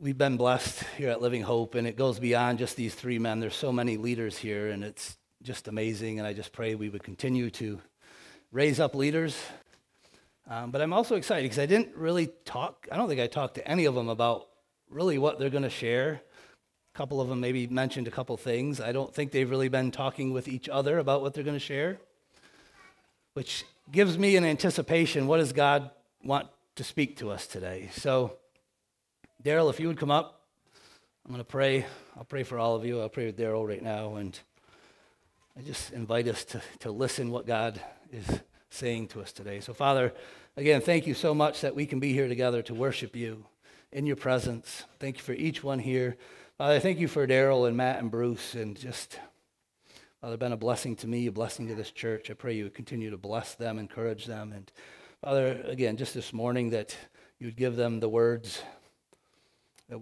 we've been blessed here at Living Hope, and it goes beyond just these three men. There's so many leaders here, and it's just amazing. And I just pray we would continue to raise up leaders. Um, but I'm also excited because I didn't really talk, I don't think I talked to any of them about really what they're going to share. A couple of them maybe mentioned a couple things. I don't think they've really been talking with each other about what they're going to share, which gives me an anticipation. What does God want to speak to us today? So, Darrell, if you would come up, I'm going to pray. I'll pray for all of you. I'll pray with Darrell right now. And I just invite us to, to listen what God is saying to us today. So, Father, again, thank you so much that we can be here together to worship you in your presence. Thank you for each one here. Father, thank you for Darrell and Matt and Bruce and just, Father, been a blessing to me, a blessing to this church. I pray you would continue to bless them, encourage them. And Father, again, just this morning that you would give them the words that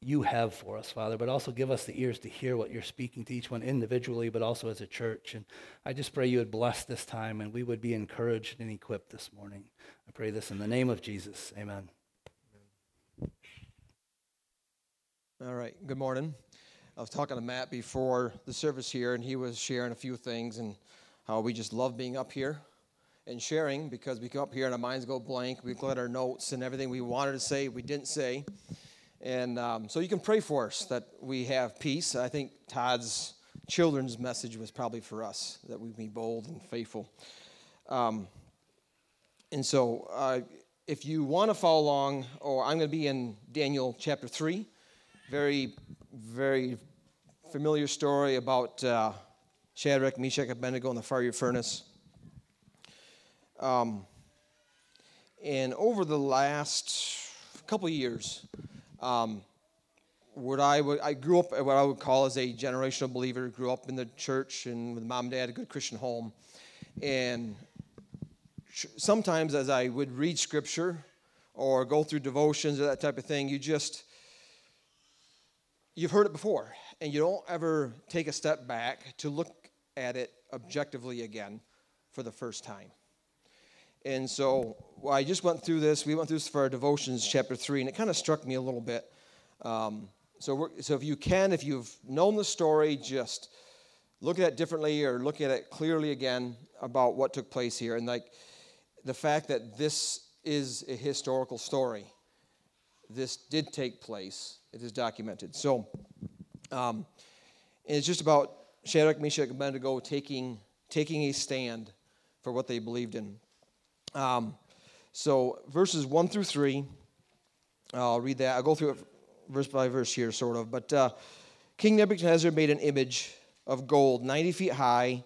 you have for us, Father, but also give us the ears to hear what you're speaking to each one individually, but also as a church. And I just pray you would bless this time and we would be encouraged and equipped this morning. I pray this in the name of Jesus. Amen. All right. Good morning. I was talking to Matt before the service here, and he was sharing a few things and how we just love being up here and sharing because we come up here and our minds go blank. We look at our notes and everything we wanted to say, we didn't say. And um, so you can pray for us that we have peace. I think Todd's children's message was probably for us that we be bold and faithful. Um, and so uh, if you want to follow along, or I'm going to be in Daniel chapter 3, very, very familiar story about uh, Shadrach, Meshach, and Abednego in the fiery furnace. Um, and over the last couple years, um, what I I grew up what I would call as a generational believer. Grew up in the church and with mom and dad, a good Christian home, and sometimes as I would read scripture or go through devotions or that type of thing, you just you've heard it before, and you don't ever take a step back to look at it objectively again for the first time. And so I just went through this. We went through this for our devotions, chapter three, and it kind of struck me a little bit. Um, so, so if you can, if you've known the story, just look at it differently or look at it clearly again about what took place here, and like the fact that this is a historical story. This did take place. It is documented. So, um, it's just about Shadrach, Meshach, and Abednego taking taking a stand for what they believed in. Um, so, verses 1 through 3, I'll read that. I'll go through it verse by verse here, sort of. But uh, King Nebuchadnezzar made an image of gold, 90 feet high,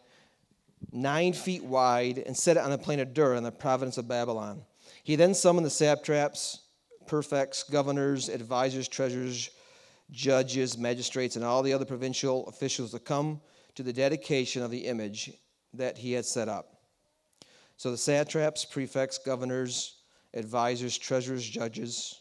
9 feet wide, and set it on the plain of Dura in the province of Babylon. He then summoned the satraps, prefects, governors, advisors, treasurers, judges, magistrates, and all the other provincial officials to come to the dedication of the image that he had set up. So the satraps, prefects, governors, advisors, treasurers, judges,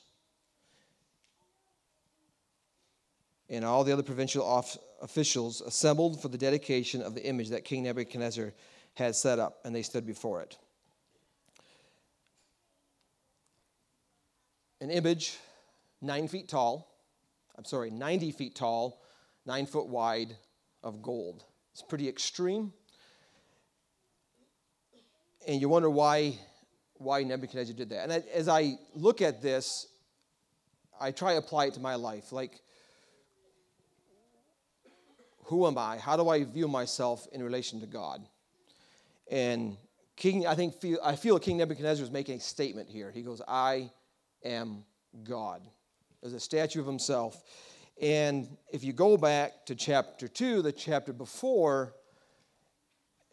and all the other provincial off- officials assembled for the dedication of the image that King Nebuchadnezzar had set up, and they stood before it. An image nine feet tall, I'm sorry, 90 feet tall, nine foot wide of gold. It's pretty extreme and you wonder why why Nebuchadnezzar did that. And as I look at this, I try to apply it to my life. Like, who am I? How do I view myself in relation to God? And King, I think feel, I feel King Nebuchadnezzar is making a statement here. He goes, "I am God." There's a statue of himself, and if you go back to chapter two, the chapter before,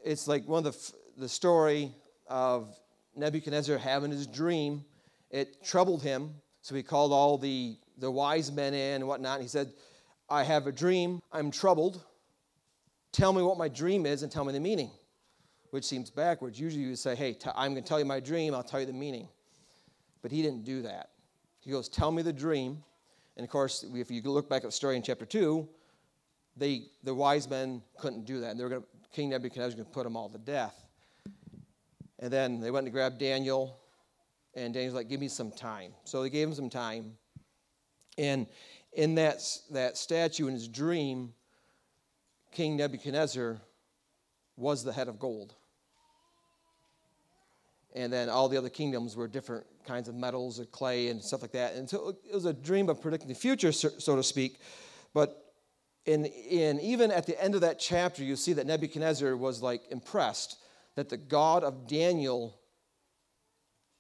it's like one of the the story of Nebuchadnezzar having his dream, it troubled him. So he called all the, the wise men in and whatnot. And he said, I have a dream. I'm troubled. Tell me what my dream is and tell me the meaning, which seems backwards. Usually you say, Hey, I'm going to tell you my dream, I'll tell you the meaning. But he didn't do that. He goes, Tell me the dream. And of course, if you look back at the story in chapter 2, they, the wise men couldn't do that. And they were going to, King Nebuchadnezzar was going to put them all to death. And then they went to grab Daniel, and Daniel's like, Give me some time. So they gave him some time. And in that, that statue, in his dream, King Nebuchadnezzar was the head of gold. And then all the other kingdoms were different kinds of metals or clay and stuff like that. And so it was a dream of predicting the future, so to speak. But in, in even at the end of that chapter, you see that Nebuchadnezzar was like impressed that the God of Daniel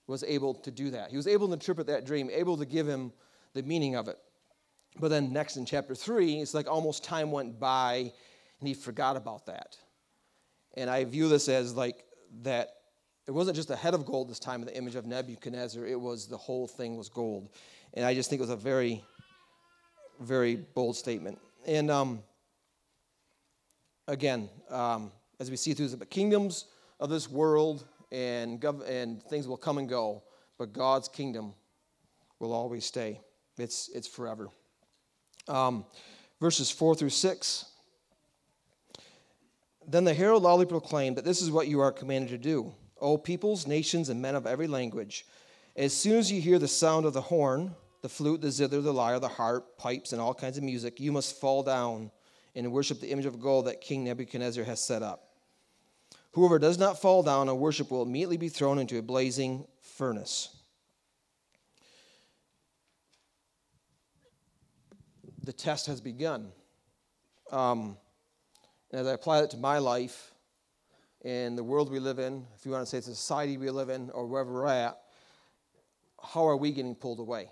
was able to do that. He was able to interpret that dream, able to give him the meaning of it. But then next in chapter three, it's like almost time went by and he forgot about that. And I view this as like that it wasn't just a head of gold this time in the image of Nebuchadnezzar, it was the whole thing was gold. And I just think it was a very, very bold statement. And um, again, um, as we see through the kingdoms of this world and, gov- and things will come and go, but God's kingdom will always stay. It's, it's forever. Um, verses 4 through 6. Then the herald loudly proclaimed that this is what you are commanded to do, O peoples, nations, and men of every language. As soon as you hear the sound of the horn, the flute, the zither, the lyre, the harp, pipes, and all kinds of music, you must fall down and worship the image of gold that King Nebuchadnezzar has set up. Whoever does not fall down and worship will immediately be thrown into a blazing furnace. The test has begun. Um, and as I apply that to my life and the world we live in, if you want to say it's the society we live in or wherever we're at, how are we getting pulled away?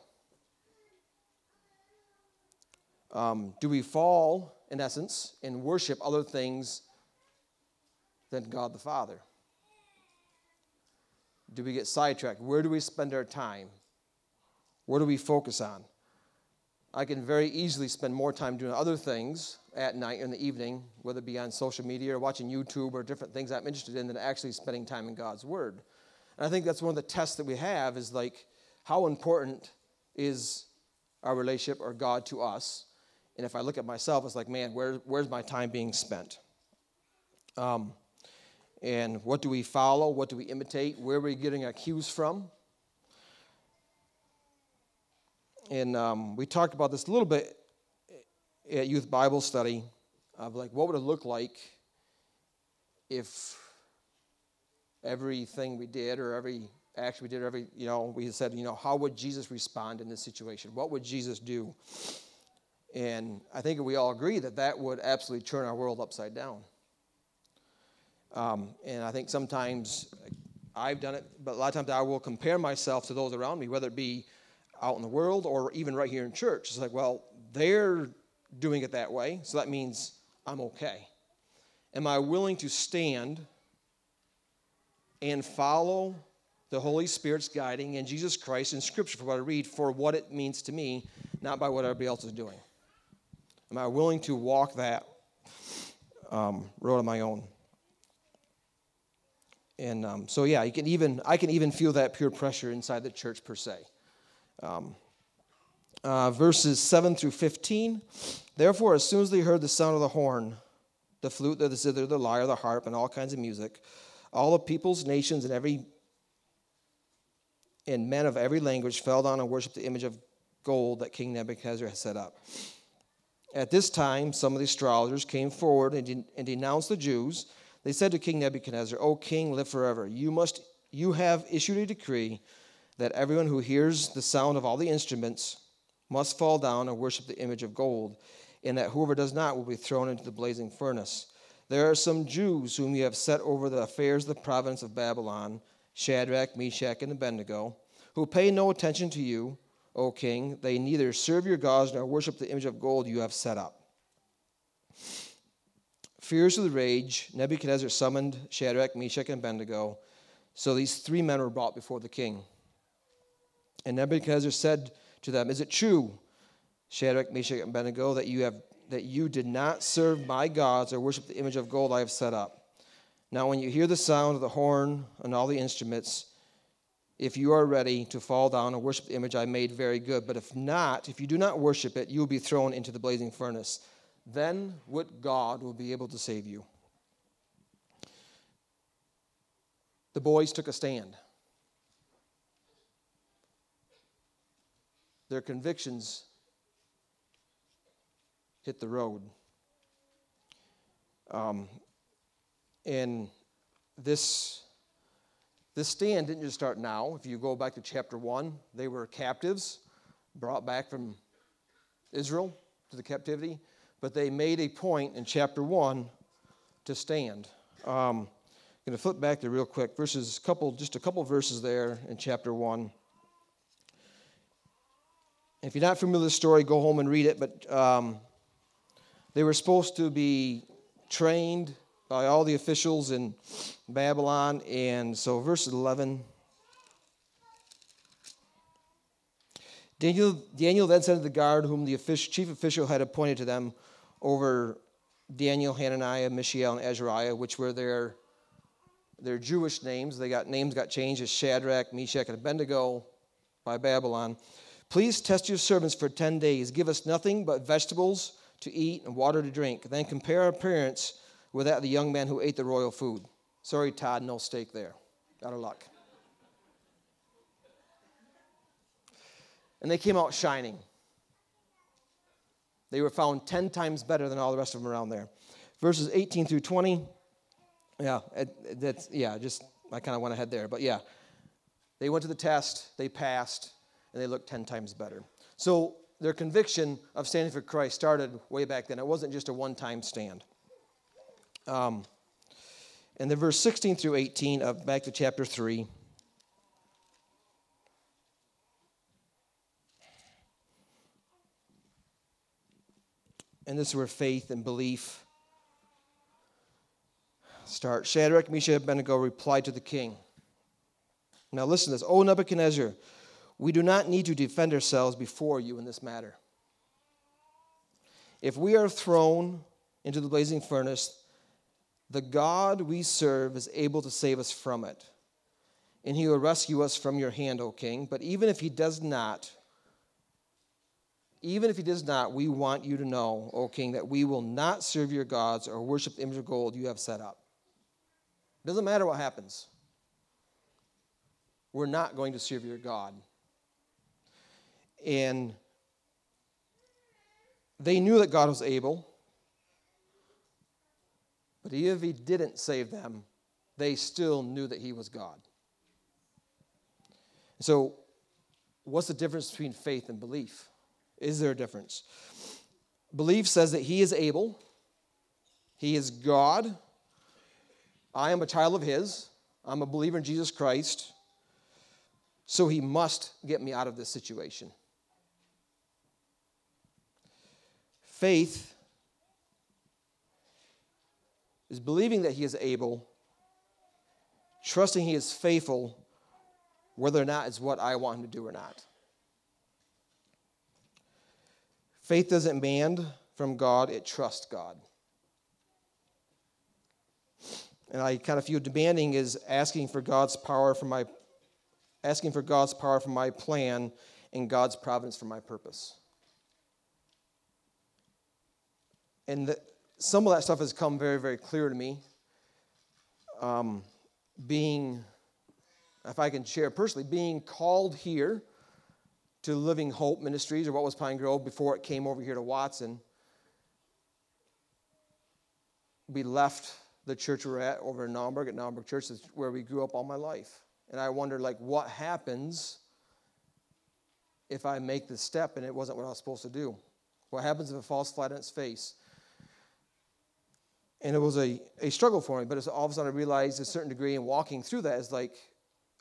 Um, do we fall, in essence, and worship other things than God the Father? Do we get sidetracked? Where do we spend our time? Where do we focus on? I can very easily spend more time doing other things at night or in the evening, whether it be on social media or watching YouTube or different things I'm interested in, than actually spending time in God's Word. And I think that's one of the tests that we have is like, how important is our relationship or God to us? And if I look at myself, it's like, man, where, where's my time being spent? Um, and what do we follow? What do we imitate? Where are we getting our cues from? And um, we talked about this a little bit at youth Bible study of like, what would it look like if everything we did or every action we did, every, you know, we said, you know, how would Jesus respond in this situation? What would Jesus do? And I think we all agree that that would absolutely turn our world upside down. Um, and I think sometimes I've done it, but a lot of times I will compare myself to those around me, whether it be out in the world or even right here in church. It's like, well, they're doing it that way, so that means I'm okay. Am I willing to stand and follow the Holy Spirit's guiding and Jesus Christ in Scripture for what I read for what it means to me, not by what everybody else is doing? Am I willing to walk that um, road on my own? And um, so, yeah, you can even I can even feel that peer pressure inside the church per se. Um, uh, verses 7 through 15. Therefore, as soon as they heard the sound of the horn, the flute, the zither, the lyre, the harp, and all kinds of music, all the peoples, nations, and every and men of every language fell down and worshipped the image of gold that King Nebuchadnezzar had set up. At this time, some of the astrologers came forward and, de- and denounced the Jews. They said to King Nebuchadnezzar, O king, live forever. You must you have issued a decree that everyone who hears the sound of all the instruments must fall down and worship the image of gold, and that whoever does not will be thrown into the blazing furnace. There are some Jews whom you have set over the affairs of the province of Babylon, Shadrach, Meshach, and Abednego, who pay no attention to you, O king. They neither serve your gods nor worship the image of gold you have set up. Furious with rage, Nebuchadnezzar summoned Shadrach, Meshach, and Abednego. So these three men were brought before the king. And Nebuchadnezzar said to them, Is it true, Shadrach, Meshach, and Abednego, that you, have, that you did not serve my gods or worship the image of gold I have set up? Now, when you hear the sound of the horn and all the instruments, if you are ready to fall down and worship the image I made, very good. But if not, if you do not worship it, you will be thrown into the blazing furnace. Then what God will be able to save you? The boys took a stand. Their convictions hit the road. Um, and this, this stand didn't just start now. If you go back to chapter 1, they were captives brought back from Israel to the captivity, but they made a point in chapter 1 to stand. Um, I'm going to flip back there real quick. Verses, couple, just a couple verses there in chapter 1. If you're not familiar with the story, go home and read it. But um, they were supposed to be trained by all the officials in Babylon. And so, verse 11. Daniel, Daniel then said to the guard, whom the official, chief official had appointed to them over Daniel, Hananiah, Mishael, and Azariah, which were their, their Jewish names. They got names got changed as Shadrach, Meshach, and Abednego by Babylon. Please test your servants for 10 days. Give us nothing but vegetables to eat and water to drink. Then compare our appearance with that of the young man who ate the royal food. Sorry, Todd, no steak there. Out of luck. And they came out shining. They were found 10 times better than all the rest of them around there. Verses 18 through 20. Yeah, that's, yeah, just, I kind of went ahead there. But yeah, they went to the test, they passed, and they looked 10 times better. So their conviction of standing for Christ started way back then. It wasn't just a one time stand. Um, and then verse 16 through 18 of back to chapter 3. And this is where faith and belief start. Shadrach, Meshach, and Abednego replied to the king. Now listen to this. O Nebuchadnezzar, we do not need to defend ourselves before you in this matter. If we are thrown into the blazing furnace, the God we serve is able to save us from it, and he will rescue us from your hand, O king. But even if he does not, even if he does not, we want you to know, O king, that we will not serve your gods or worship the image of gold you have set up. It doesn't matter what happens. We're not going to serve your God. And they knew that God was able. But even if he didn't save them, they still knew that he was God. So, what's the difference between faith and belief? Is there a difference? Belief says that he is able, he is God. I am a child of his, I'm a believer in Jesus Christ, so he must get me out of this situation. Faith is believing that he is able, trusting he is faithful, whether or not it's what I want him to do or not. Faith doesn't demand from God, it trusts God. And I kind of feel demanding is asking for God's power for my asking for God's power for my plan and God's providence for my purpose. And the, some of that stuff has come very, very clear to me. Um, being, if I can share personally, being called here to Living Hope Ministries, or what was Pine Grove before it came over here to Watson. We left the church we're at over in Naumburg at Naumburg Church, that's where we grew up all my life. And I wonder, like, what happens if I make the step and it wasn't what I was supposed to do? What happens if it falls flat on its face? And it was a, a struggle for me, but all of a sudden I realized a certain degree in walking through that is like,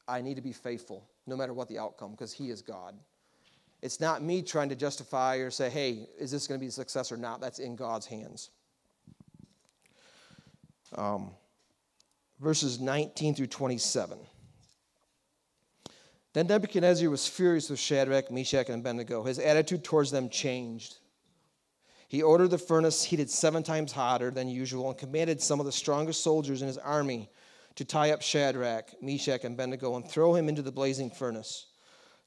I need to be faithful no matter what the outcome because He is God. It's not me trying to justify or say, hey, is this going to be a success or not? That's in God's hands. Um, verses 19 through 27. Then Nebuchadnezzar was furious with Shadrach, Meshach, and Abednego. His attitude towards them changed. He ordered the furnace heated seven times hotter than usual and commanded some of the strongest soldiers in his army to tie up Shadrach, Meshach, and Abednego and throw him into the blazing furnace.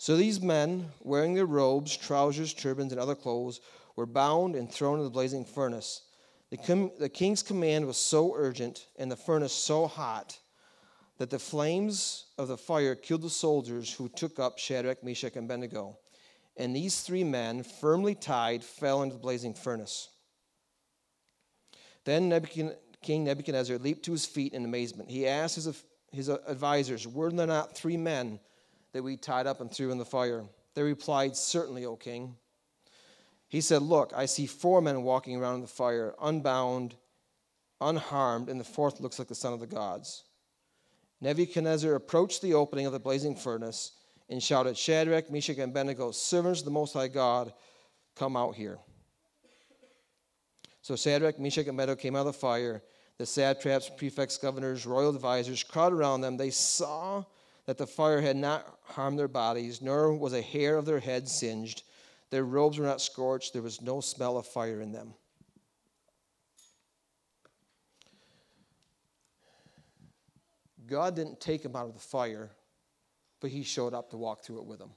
So these men, wearing their robes, trousers, turbans, and other clothes, were bound and thrown into the blazing furnace. The, com- the king's command was so urgent and the furnace so hot that the flames of the fire killed the soldiers who took up Shadrach, Meshach, and Abednego. And these three men, firmly tied, fell into the blazing furnace. Then Nebuchadnezzar, King Nebuchadnezzar leaped to his feet in amazement. He asked his, his advisors, Were there not three men that we tied up and threw in the fire? They replied, Certainly, O king. He said, Look, I see four men walking around in the fire, unbound, unharmed, and the fourth looks like the son of the gods. Nebuchadnezzar approached the opening of the blazing furnace and shouted, Shadrach, Meshach, and Abednego, servants of the Most High God, come out here. So Shadrach, Meshach, and Abednego came out of the fire. The satraps, prefects, governors, royal advisors crowded around them. They saw that the fire had not harmed their bodies, nor was a hair of their head singed. Their robes were not scorched. There was no smell of fire in them. God didn't take them out of the fire, but He showed up to walk through it with them.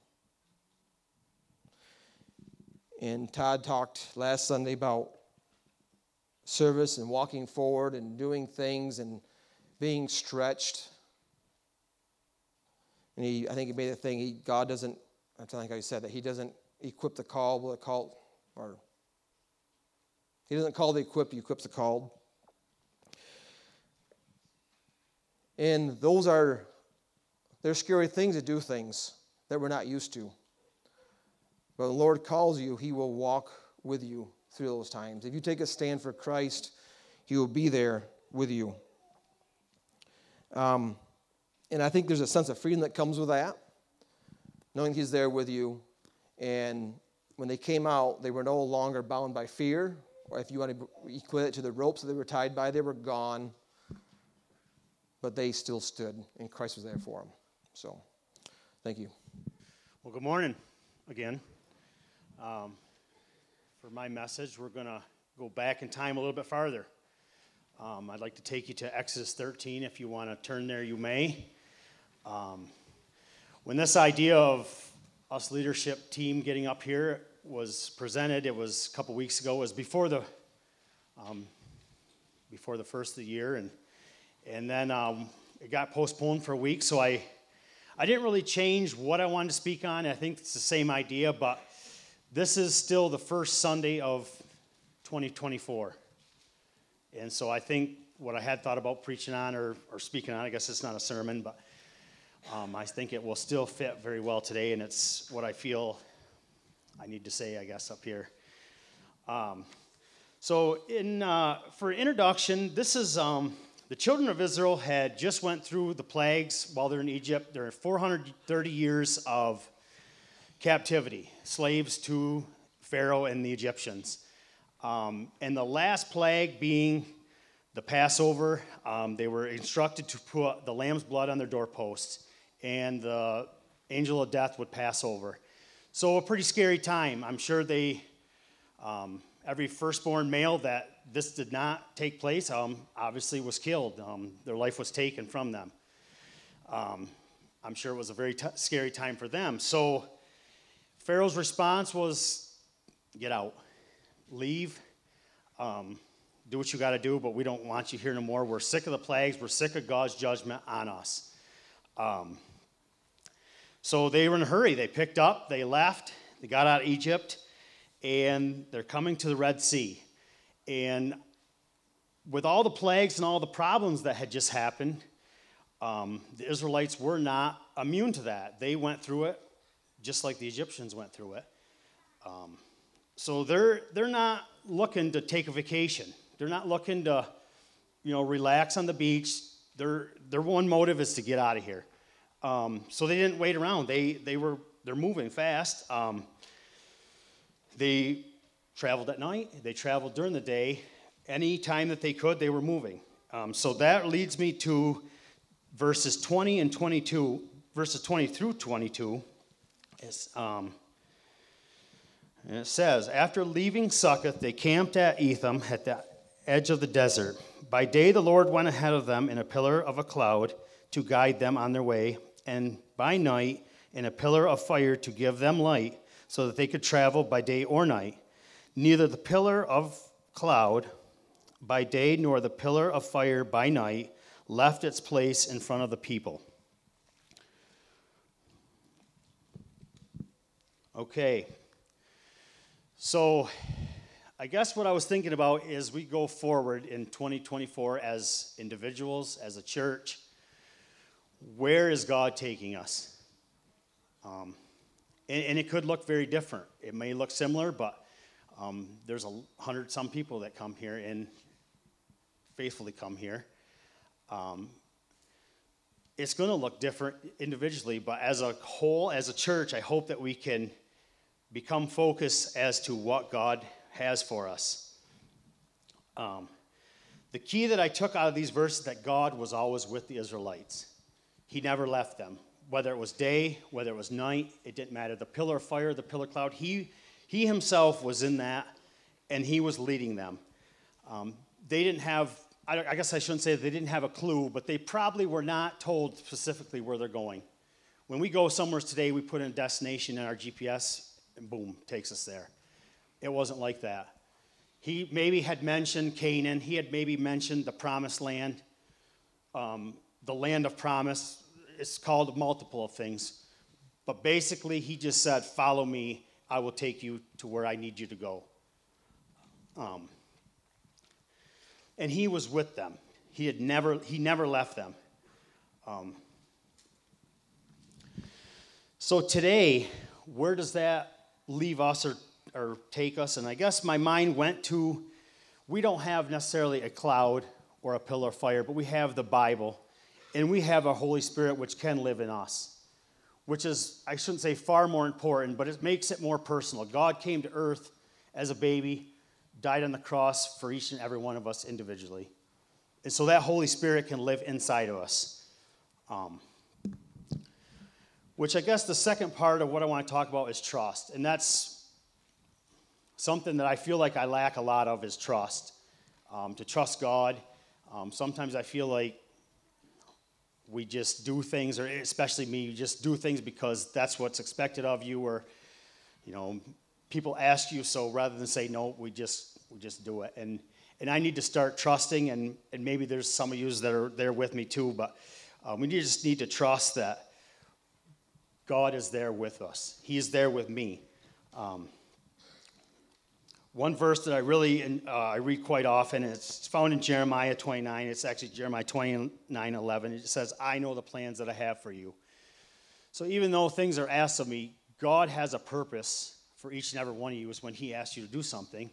And Todd talked last Sunday about service and walking forward and doing things and being stretched. And he, I think he made the thing, he, God doesn't, I think I said that, he doesn't equip the called, will it call, or he doesn't call the equipped, he equips the called. And those are, they're scary things to do things that we're not used to. But the Lord calls you, He will walk with you through those times. If you take a stand for Christ, He will be there with you. Um, and I think there's a sense of freedom that comes with that, knowing He's there with you. And when they came out, they were no longer bound by fear, or if you want to equate it to the ropes that they were tied by, they were gone. But they still stood, and Christ was there for them. So, thank you. Well, good morning again. Um, for my message, we're going to go back in time a little bit farther. Um, I'd like to take you to Exodus 13. If you want to turn there, you may. Um, when this idea of us leadership team getting up here was presented, it was a couple weeks ago. It was before the um, before the first of the year, and and then um, it got postponed for a week. So I I didn't really change what I wanted to speak on. I think it's the same idea, but this is still the first Sunday of 2024. And so I think what I had thought about preaching on or, or speaking on, I guess it's not a sermon, but um, I think it will still fit very well today, and it's what I feel I need to say, I guess, up here. Um, so, in uh, for introduction, this is um, the children of Israel had just went through the plagues while they're in Egypt. There are 430 years of captivity, slaves to Pharaoh and the Egyptians. Um, and the last plague being the Passover, um, they were instructed to put the lamb's blood on their doorposts, and the angel of death would pass over. So, a pretty scary time. I'm sure they, um, every firstborn male that this did not take place, um, obviously was killed. Um, their life was taken from them. Um, I'm sure it was a very t- scary time for them. So, Pharaoh's response was get out, leave, um, do what you got to do, but we don't want you here no more. We're sick of the plagues, we're sick of God's judgment on us. Um, so they were in a hurry. They picked up, they left, they got out of Egypt, and they're coming to the Red Sea. And with all the plagues and all the problems that had just happened, um, the Israelites were not immune to that. They went through it just like the Egyptians went through it. Um, so they're, they're not looking to take a vacation. They're not looking to, you know, relax on the beach. Their, their one motive is to get out of here. Um, so they didn't wait around. They, they were, they're moving fast. Um, they traveled at night. They traveled during the day. Any time that they could, they were moving. Um, so that leads me to verses 20 and 22, verses 20 through 22. It's, um, and it says, After leaving Succoth, they camped at Etham at the edge of the desert. By day, the Lord went ahead of them in a pillar of a cloud to guide them on their way, and by night, in a pillar of fire to give them light, so that they could travel by day or night. Neither the pillar of cloud by day nor the pillar of fire by night left its place in front of the people. Okay. So I guess what I was thinking about is we go forward in 2024 as individuals, as a church. Where is God taking us? Um, and, and, it could look very different. It may look similar, but um, there's a hundred some people that come here and faithfully come here. Um, it's going to look different individually, but as a whole, as a church, I hope that we can become focused as to what God has for us. Um, the key that I took out of these verses that God was always with the Israelites. He never left them. Whether it was day, whether it was night, it didn't matter. The pillar of fire, the pillar cloud, he, he himself was in that and he was leading them. Um, they didn't have, I, I guess I shouldn't say they didn't have a clue, but they probably were not told specifically where they're going. When we go somewhere today, we put in a destination in our GPS and boom, takes us there. It wasn't like that. He maybe had mentioned Canaan, he had maybe mentioned the promised land, um, the land of promise. It's called multiple of things. But basically, he just said, Follow me, I will take you to where I need you to go. Um, and he was with them. He had never, he never left them. Um, so today, where does that leave us or, or take us? And I guess my mind went to we don't have necessarily a cloud or a pillar of fire, but we have the Bible, and we have a Holy Spirit which can live in us, which is, I shouldn't say far more important, but it makes it more personal. God came to earth as a baby died on the cross for each and every one of us individually. And so that Holy Spirit can live inside of us. Um, which I guess the second part of what I want to talk about is trust. And that's something that I feel like I lack a lot of is trust. Um, to trust God. Um, sometimes I feel like we just do things, or especially me, you just do things because that's what's expected of you, or, you know, people ask you, so rather than say no, we just we just do it. And and I need to start trusting, and and maybe there's some of you that are there with me too, but um, we just need to trust that God is there with us. He is there with me. Um, one verse that I really uh, I read quite often, it's found in Jeremiah 29. It's actually Jeremiah 29, 11. It says, I know the plans that I have for you. So even though things are asked of me, God has a purpose for each and every one of you is when He asks you to do something.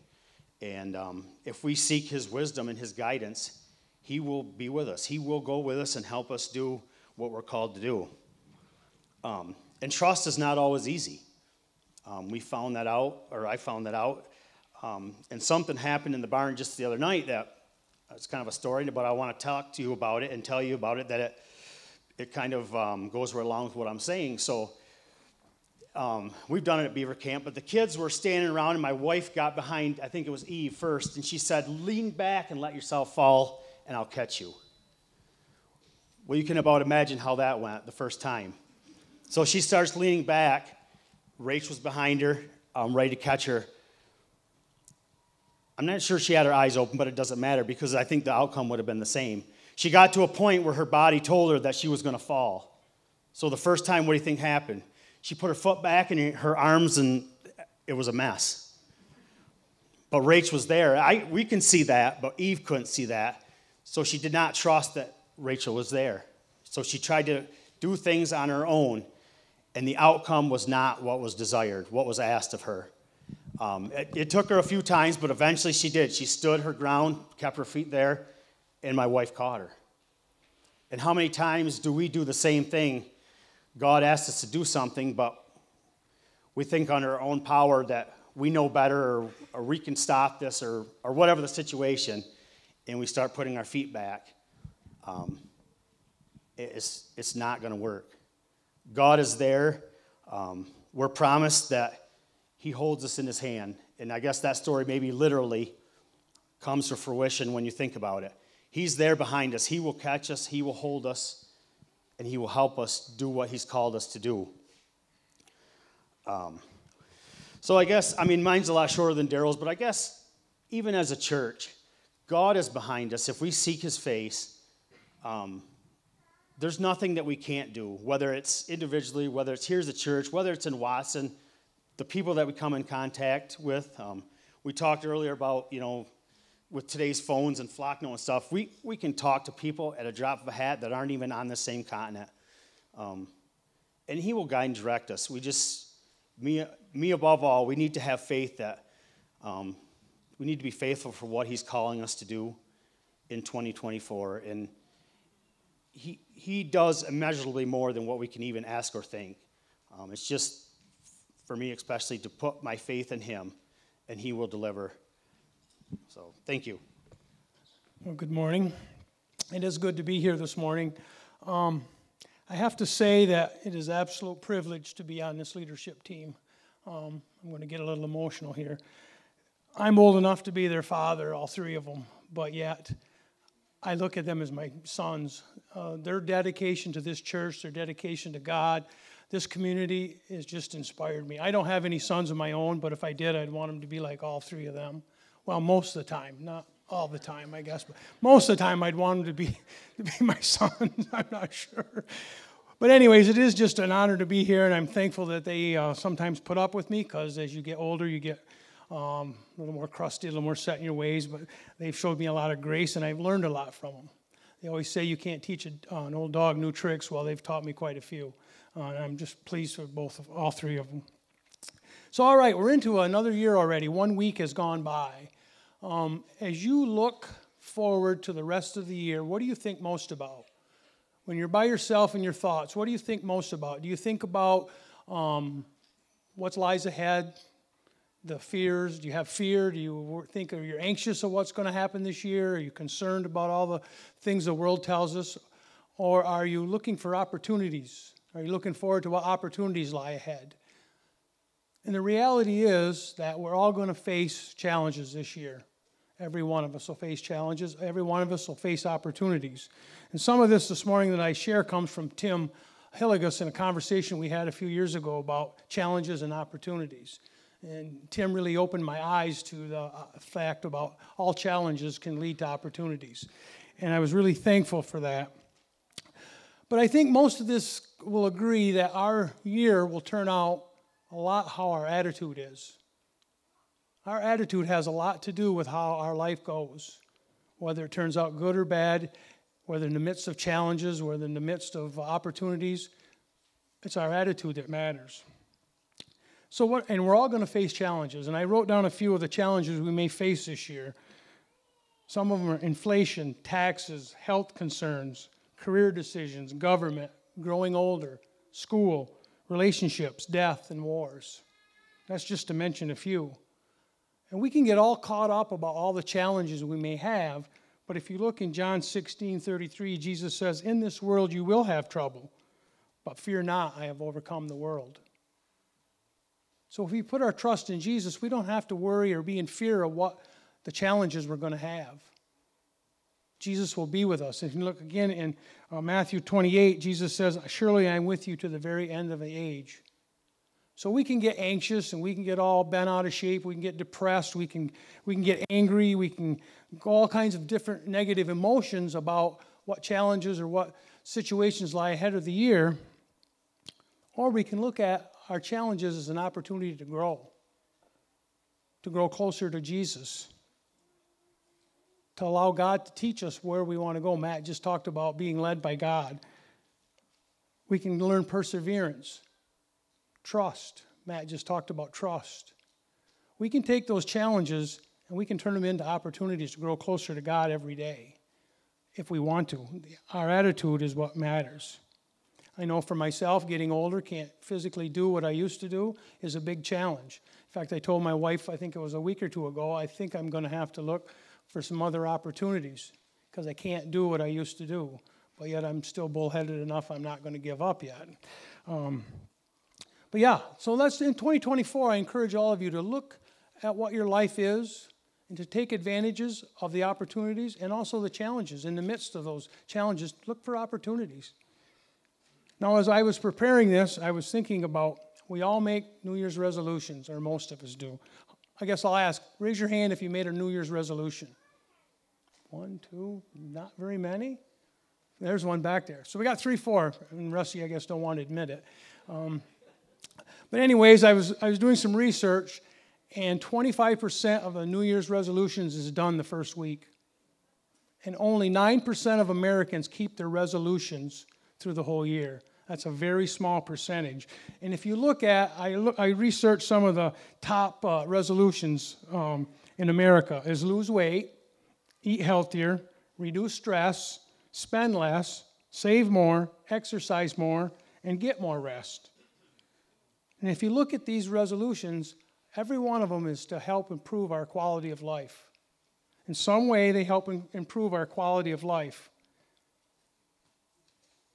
And um, if we seek His wisdom and His guidance, He will be with us. He will go with us and help us do what we're called to do. Um, and trust is not always easy. Um, we found that out, or I found that out. Um, and something happened in the barn just the other night that it's kind of a story, but I want to talk to you about it and tell you about it that it, it kind of um, goes right along with what I'm saying. So um, we've done it at Beaver Camp, but the kids were standing around, and my wife got behind, I think it was Eve first, and she said, Lean back and let yourself fall, and I'll catch you. Well, you can about imagine how that went the first time. So she starts leaning back. Rach was behind her, um, ready to catch her. I'm not sure she had her eyes open, but it doesn't matter because I think the outcome would have been the same. She got to a point where her body told her that she was going to fall. So the first time, what do you think happened? She put her foot back in her arms, and it was a mess. But Rach was there. I, we can see that, but Eve couldn't see that. So she did not trust that Rachel was there. So she tried to do things on her own, and the outcome was not what was desired, what was asked of her. Um, it, it took her a few times, but eventually she did. She stood her ground, kept her feet there, and my wife caught her. And how many times do we do the same thing God asks us to do something, but we think on our own power that we know better or, or we can stop this or, or whatever the situation, and we start putting our feet back, um, it's, it's not going to work. God is there. Um, we're promised that He holds us in His hand. And I guess that story maybe literally comes to fruition when you think about it. He's there behind us. He will catch us, He will hold us, and He will help us do what He's called us to do. Um, so I guess, I mean, mine's a lot shorter than Darrell's, but I guess even as a church, God is behind us. If we seek His face, um, there's nothing that we can't do, whether it's individually, whether it's here as a church, whether it's in Watson, the people that we come in contact with. Um, we talked earlier about, you know, with today's phones and Flocknote and stuff, we, we can talk to people at a drop of a hat that aren't even on the same continent. Um, and He will guide and direct us. We just, me, me above all, we need to have faith that um, we need to be faithful for what He's calling us to do in 2024. And He, he does immeasurably more than what we can even ask or think. Um, it's just, for me especially, to put my faith in Him, and He will deliver. So, thank you. Well, good morning. It is good to be here this morning. Um, I have to say that it is absolute privilege to be on this leadership team. Um, I'm going to get a little emotional here. I'm old enough to be their father, all three of them, but yet I look at them as my sons. Uh, their dedication to this church, their dedication to God, this community has just inspired me. I don't have any sons of my own, but if I did, I'd want them to be like all three of them. Well, most of the time, not all the time, I guess, but most of the time I'd want them to be, to be my sons. I'm not sure. But, anyways, it is just an honor to be here, and I'm thankful that they uh, sometimes put up with me because as you get older, you get um, a little more crusty, a little more set in your ways. But they've showed me a lot of grace, and I've learned a lot from them. They always say you can't teach a, uh, an old dog new tricks. Well, they've taught me quite a few. Uh, I'm just pleased with both of all three of them. So, all right, we're into another year already. One week has gone by. Um, as you look forward to the rest of the year, what do you think most about? When you're by yourself in your thoughts, what do you think most about? Do you think about um, what lies ahead, the fears? Do you have fear? Do you think Are you're anxious of what's going to happen this year? Are you concerned about all the things the world tells us? Or are you looking for opportunities? Are you looking forward to what opportunities lie ahead? And the reality is that we're all going to face challenges this year. Every one of us will face challenges. Every one of us will face opportunities. And some of this this morning that I share comes from Tim Hilligus in a conversation we had a few years ago about challenges and opportunities. And Tim really opened my eyes to the uh, fact about all challenges can lead to opportunities. And I was really thankful for that. But I think most of this will agree that our year will turn out a lot how our attitude is. Our attitude has a lot to do with how our life goes, whether it turns out good or bad, whether in the midst of challenges, whether in the midst of opportunities. It's our attitude that matters. So what and we're all going to face challenges and I wrote down a few of the challenges we may face this year. Some of them are inflation, taxes, health concerns, career decisions, government, growing older, school, relationships, death, and wars. That's just to mention a few. And we can get all caught up about all the challenges we may have, but if you look in John 16 33, Jesus says, In this world you will have trouble, but fear not, I have overcome the world. So if we put our trust in Jesus, we don't have to worry or be in fear of what the challenges we're going to have. Jesus will be with us. If you look again in uh, Matthew 28, Jesus says, Surely I am with you to the very end of the age. So we can get anxious and we can get all bent out of shape. We can get depressed. We can, we can get angry. We can all kinds of different negative emotions about what challenges or what situations lie ahead of the year. Or we can look at our challenges as an opportunity to grow, to grow closer to Jesus, to allow God to teach us where we want to go. Matt just talked about being led by God. We can learn perseverance, trust. Matt just talked about trust. We can take those challenges and we can turn them into opportunities to grow closer to God every day if we want to. Our attitude is what matters. I know for myself, getting older, can't physically do what I used to do is a big challenge. In fact, I told my wife, I think it was a week or two ago, I think I'm going to have to look for some other opportunities because I can't do what I used to do. But yet I'm still bullheaded enough, I'm not going to give up yet. Um, but yeah, so let's in 2024, I encourage all of you to look at what your life is and to take advantages of the opportunities and also the challenges. In the midst of those challenges, look for opportunities. Now, as I was preparing this, I was thinking about we all make New Year's resolutions, or most of us do. I guess I'll ask raise your hand if you made a New Year's resolution. One, two, not very many. There's one back there. So we got three, four, and Rusty, I guess, don't want to admit it. Um, but anyways, I was I was doing some research, And 25% of the New Year's resolutions is done the first week. And only 9% of Americans keep their resolutions through the whole year. That's a very small percentage. And if you look at, I, look, I researched some of the top uh, resolutions um, in America is lose weight, eat healthier, reduce stress, spend less, save more, exercise more, and get more rest. And if you look at these resolutions, every one of them is to help improve our quality of life. In some way, they help improve our quality of life.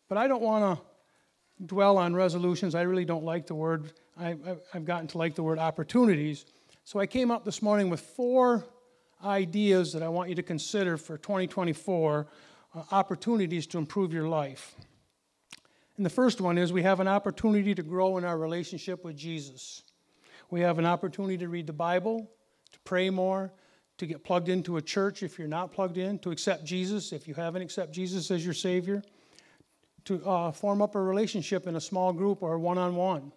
But I don't want to dwell on resolutions. I really don't like the word. I, have gotten to like the word opportunities. So I came up this morning with four ideas that I want you to consider for 2024 uh, opportunities to improve your life. And the first one is we have an opportunity to grow in our relationship with Jesus. We have an opportunity to read the Bible, to pray more, to get plugged into a church if you're not plugged in, to accept Jesus if you haven't accepted Jesus as your Savior, to uh, form up a relationship in a small group or one on one.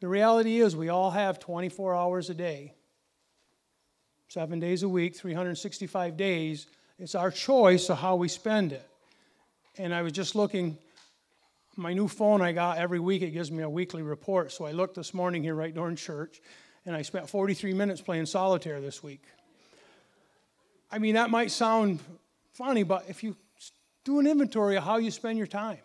The reality is, we all have 24 hours a day, seven days a week, 365 days. It's our choice of how we spend it. And I was just looking my new phone I got every week, it gives me a weekly report. So I looked this morning here right during church, and I spent 43 minutes playing solitaire this week. I mean, that might sound funny, but if you do an inventory of how you spend your time,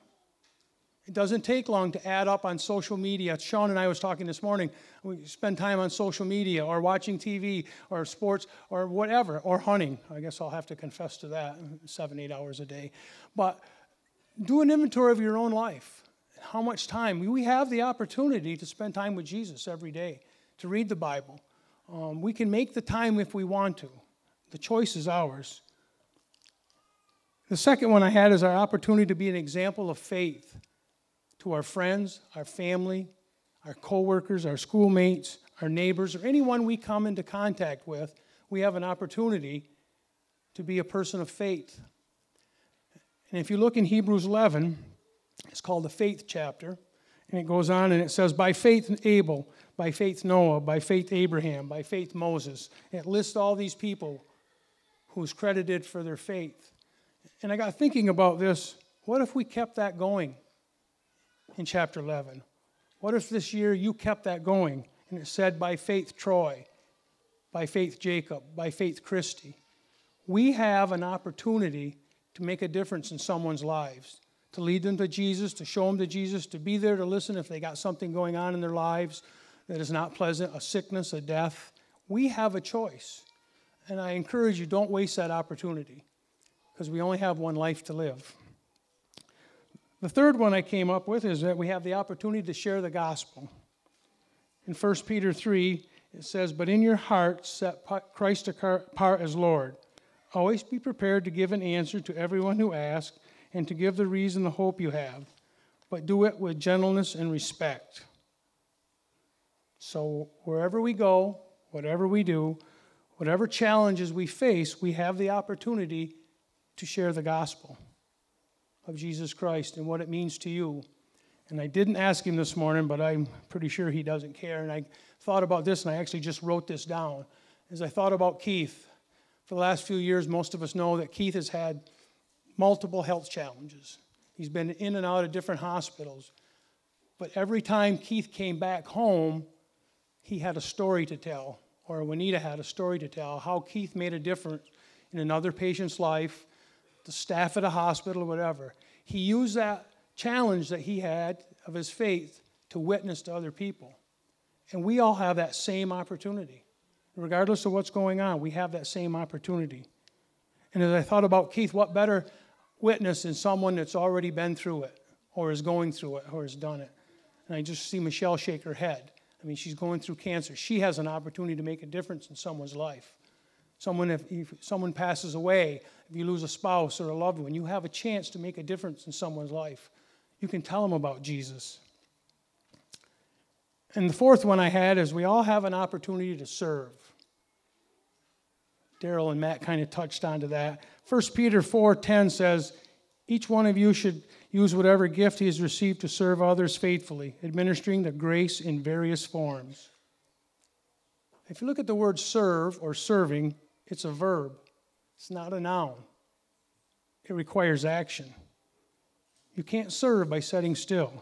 it doesn't take long to add up on social media. Sean and I was talking this morning. We spend time on social media or watching TV or sports or whatever, or hunting. I guess I'll have to confess to that seven, eight hours a day. But do an inventory of your own life. How much time? We have the opportunity to spend time with Jesus every day, to read the Bible. Um, we can make the time if we want to. The choice is ours. The second one I had is our opportunity to be an example of faith to our friends, our family, our coworkers, our schoolmates, our neighbors, or anyone we come into contact with. We have an opportunity to be a person of faith. And if you look in Hebrews 11, it's called the faith chapter. And it goes on and it says, By faith Abel, by faith Noah, by faith Abraham, by faith Moses. It lists all these people who's credited for their faith. And I got thinking about this. What if we kept that going in chapter 11? What if this year you kept that going and it said, by faith Troy, by faith Jacob, by faith Christy? We have an opportunity to make a difference in someone's lives, to lead them to Jesus, to show them to Jesus, to be there to listen if they got something going on in their lives that is not pleasant, a sickness, a death. We have a choice. And I encourage you, don't waste that opportunity because we only have one life to live. The third one I came up with is that we have the opportunity to share the gospel. In 1 Peter 3, it says, But in your heart set Christ apart as Lord. Always be prepared to give an answer to everyone who asks and to give the reason the hope you have, but do it with gentleness and respect. So, wherever we go, whatever we do, whatever challenges we face, we have the opportunity to share the gospel of Jesus Christ and what it means to you. And I didn't ask him this morning, but I'm pretty sure he doesn't care. And I thought about this, and I actually just wrote this down. As I thought about Keith, for the last few years, most of us know that Keith has had multiple health challenges. He's been in and out of different hospitals. But every time Keith came back home, he had a story to tell, or Juanita had a story to tell, how Keith made a difference in another patient's life, the staff at a hospital, whatever. He used that challenge that he had of his faith to witness to other people. And we all have that same opportunity. Regardless of what's going on, we have that same opportunity. And as I thought about Keith, what better witness than someone that's already been through it, or is going through it, or has done it? And I just see Michelle shake her head. I mean, she's going through cancer. She has an opportunity to make a difference in someone's life. Someone, if, if someone passes away, if you lose a spouse or a loved one, you have a chance to make a difference in someone's life. You can tell them about Jesus. And the fourth one I had is we all have an opportunity to serve. Darrell and Matt kind of touched onto that. 1 Peter 4:10 says, "Each one of you should use whatever gift he has received to serve others faithfully, administering the grace in various forms." If you look at the word serve or serving, it's a verb, it's not a noun. It requires action. You can't serve by sitting still.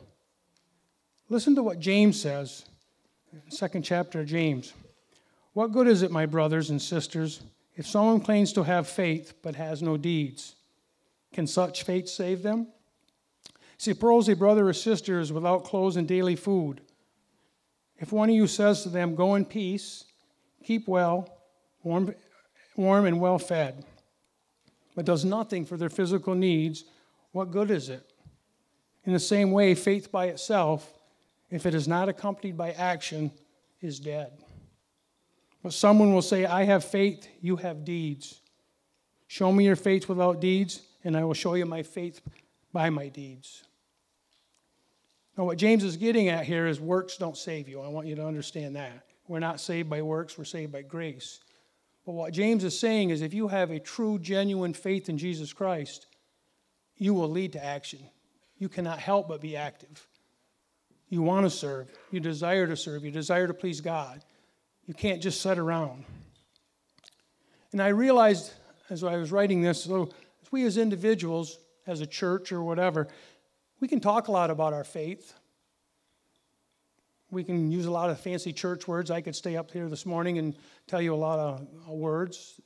Listen to what James says, second chapter of James. What good is it, my brothers and sisters, if someone claims to have faith but has no deeds? Can such faith save them? Suppose a brother or sister is without clothes and daily food. If one of you says to them, Go in peace, keep well, warm, warm and well fed, but does nothing for their physical needs, what good is it? In the same way, faith by itself, if it is not accompanied by action, is dead. But someone will say, I have faith, you have deeds. Show me your faith without deeds, and I will show you my faith by my deeds. Now, what James is getting at here is works don't save you. I want you to understand that. We're not saved by works, we're saved by grace. But what James is saying is if you have a true, genuine faith in Jesus Christ, you will lead to action. You cannot help but be active. You want to serve, you desire to serve, you desire to please God. You can't just sit around. And I realized as I was writing this, so we as individuals, as a church or whatever, we can talk a lot about our faith. We can use a lot of fancy church words. I could stay up here this morning and tell you a lot of uh, words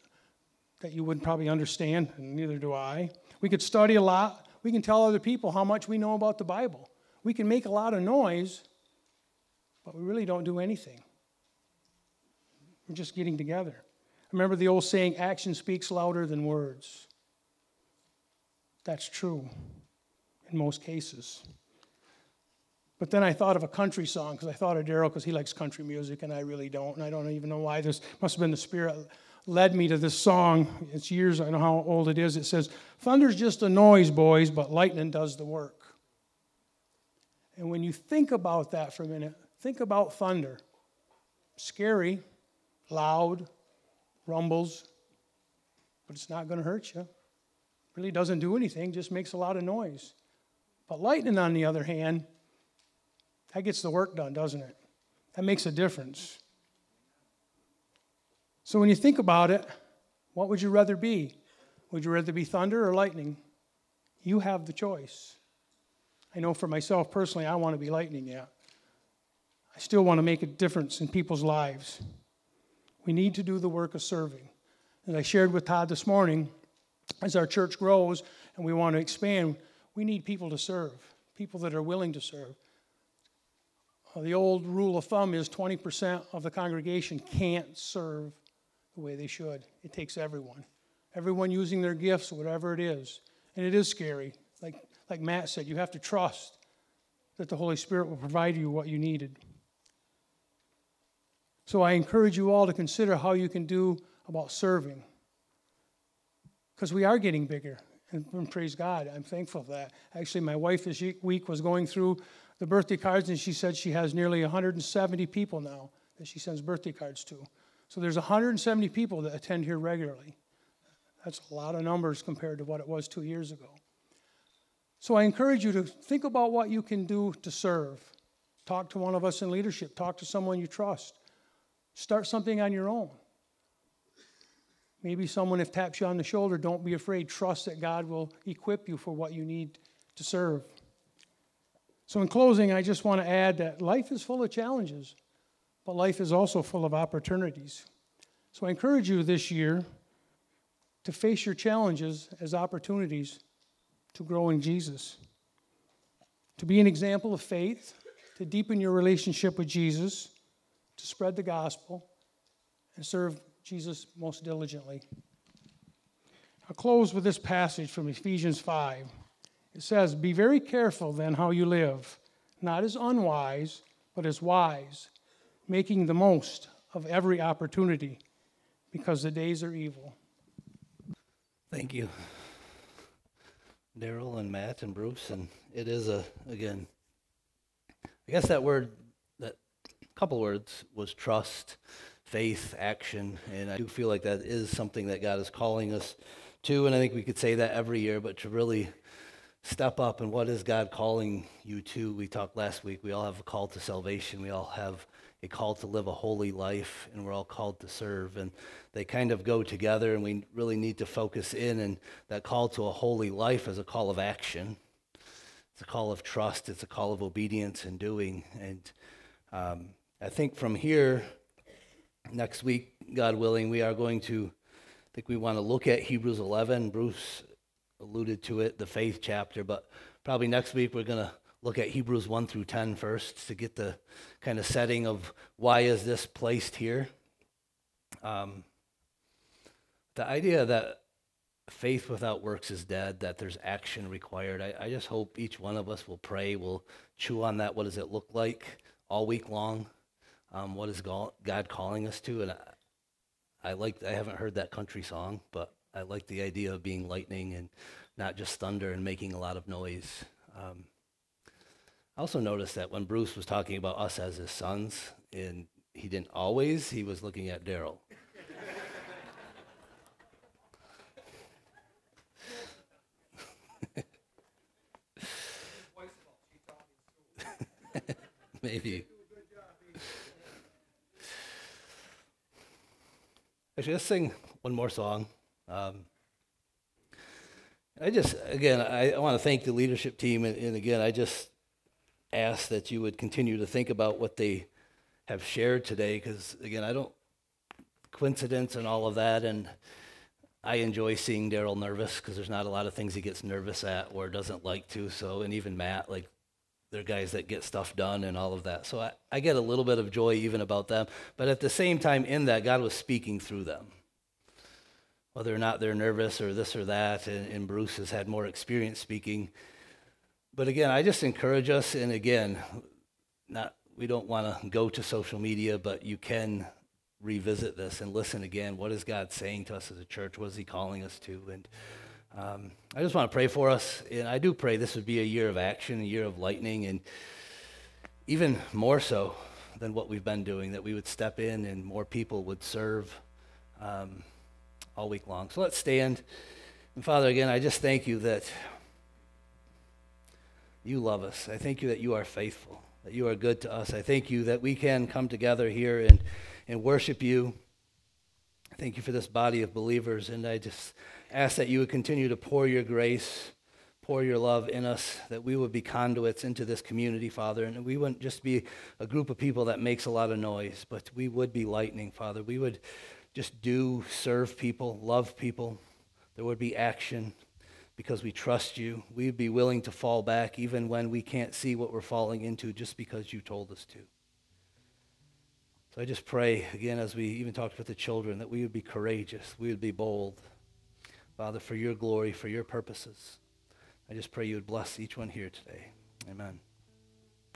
that you wouldn't probably understand, and neither do I. We could study a lot. We can tell other people how much we know about the Bible. We can make a lot of noise, but we really don't do anything. We're just getting together. Remember the old saying, action speaks louder than words. That's true in most cases. But then I thought of a country song because I thought of Darrell because he likes country music and I really don't. And I don't even know why this must have been the Spirit led me to this song. It's years, I know how old it is. It says, Thunder's just a noise, boys, but lightning does the work. And when you think about that for a minute, think about thunder. Scary, loud, rumbles, but it's not going to hurt you. Really doesn't do anything, just makes a lot of noise. But lightning, on the other hand, that gets the work done, doesn't it? That makes a difference. So when you think about it, what would you rather be? Would you rather be thunder or lightning? You have the choice. I know for myself personally, I want to be lightning, yeah. I still want to make a difference in people's lives. We need to do the work of serving. As I shared with Todd this morning, as our church grows and we want to expand, we need people to serve, people that are willing to serve. Uh, the old rule of thumb is 20% of the congregation can't serve the way they should. It takes everyone. Everyone using their gifts, whatever it is. And it is scary. Like, like Matt said, you have to trust that the Holy Spirit will provide you what you needed. So I encourage you all to consider how you can do about serving. Because we are getting bigger. And praise God, I'm thankful for that. Actually, my wife this week was going through the birthday cards, and she said she has nearly 170 people now that she sends birthday cards to. So there's 170 people that attend here regularly. That's a lot of numbers compared to what it was two years ago. So I encourage you to think about what you can do to serve. Talk to one of us in leadership, talk to someone you trust. Start something on your own. Maybe someone, if taps you on the shoulder, don't be afraid. Trust that God will equip you for what you need to serve. So, in closing, I just want to add that life is full of challenges, but life is also full of opportunities. So, I encourage you this year to face your challenges as opportunities to grow in Jesus, to be an example of faith, to deepen your relationship with Jesus, to spread the gospel, and serve Jesus most diligently. I'll close with this passage from Ephesians 5. It says, Be very careful then how you live, not as unwise, but as wise, making the most of every opportunity, because the days are evil. Thank you, Darrell and Matt and Bruce. And it is a, again, I guess that word, that couple words was trust, faith, action. And I do feel like that is something that God is calling us to. And I think we could say that every year, but to really step up and what is God calling you to? We talked last week, we all have a call to salvation, we all have a call to live a holy life, and we're all called to serve. And they kind of go together, and we really need to focus in. And that call to a holy life is a call of action. It's a call of trust. It's a call of obedience and doing. And um, I think from here, next week, God willing, we are going to. I think we want to look at Hebrews 11. Bruce alluded to it, the faith chapter, but probably next week we're going to look at Hebrews 1 through 10 first to get the kind of setting of why is this placed here. Um, the idea that faith without works is dead, that there's action required, I, I just hope each one of us will pray, will chew on that. What does it look like all week long? Um, what is God calling us to? And I, I like, I haven't heard that country song, but I like the idea of being lightning and not just thunder and making a lot of noise. Um, I also noticed that when Bruce was talking about us as his sons, and he didn't always, he was looking at Darrell. Maybe. Actually, let's sing one more song. Um, I just, again, I, I want to thank the leadership team. And, and, again, I just ask that you would continue to think about what they have shared today. Because, again, I don't, coincidence and all of that. And I enjoy seeing Darrell nervous because there's not a lot of things he gets nervous at or doesn't like to. So, and even Matt, like, they're guys that get stuff done and all of that. So I, I get a little bit of joy even about them. But at the same time, in that, God was speaking through them whether or not they're nervous or this or that, and, and Bruce has had more experience speaking. But again, I just encourage us, and again, not we don't want to go to social media, but you can revisit this and listen again. What is God saying to us as a church? What is He calling us to? And um, I just want to pray for us, and I do pray this would be a year of action, a year of lightning, and even more so than what we've been doing, that we would step in and more people would serve. Um, all week long. So let's stand. And Father, again, I just thank you that you love us. I thank you that you are faithful, that you are good to us. I thank you that we can come together here and, and worship you. Thank you for this body of believers, and I just ask that you would continue to pour your grace, pour your love in us, that we would be conduits into this community, Father, and we wouldn't just be a group of people that makes a lot of noise, but we would be lightning, Father. We would just do, serve people, love people. There would be action because we trust you. We'd be willing to fall back even when we can't see what we're falling into just because you told us to. So I just pray, again, as we even talked with the children, that we would be courageous, we would be bold. Father, for your glory, for your purposes. I just pray you would bless each one here today. Amen.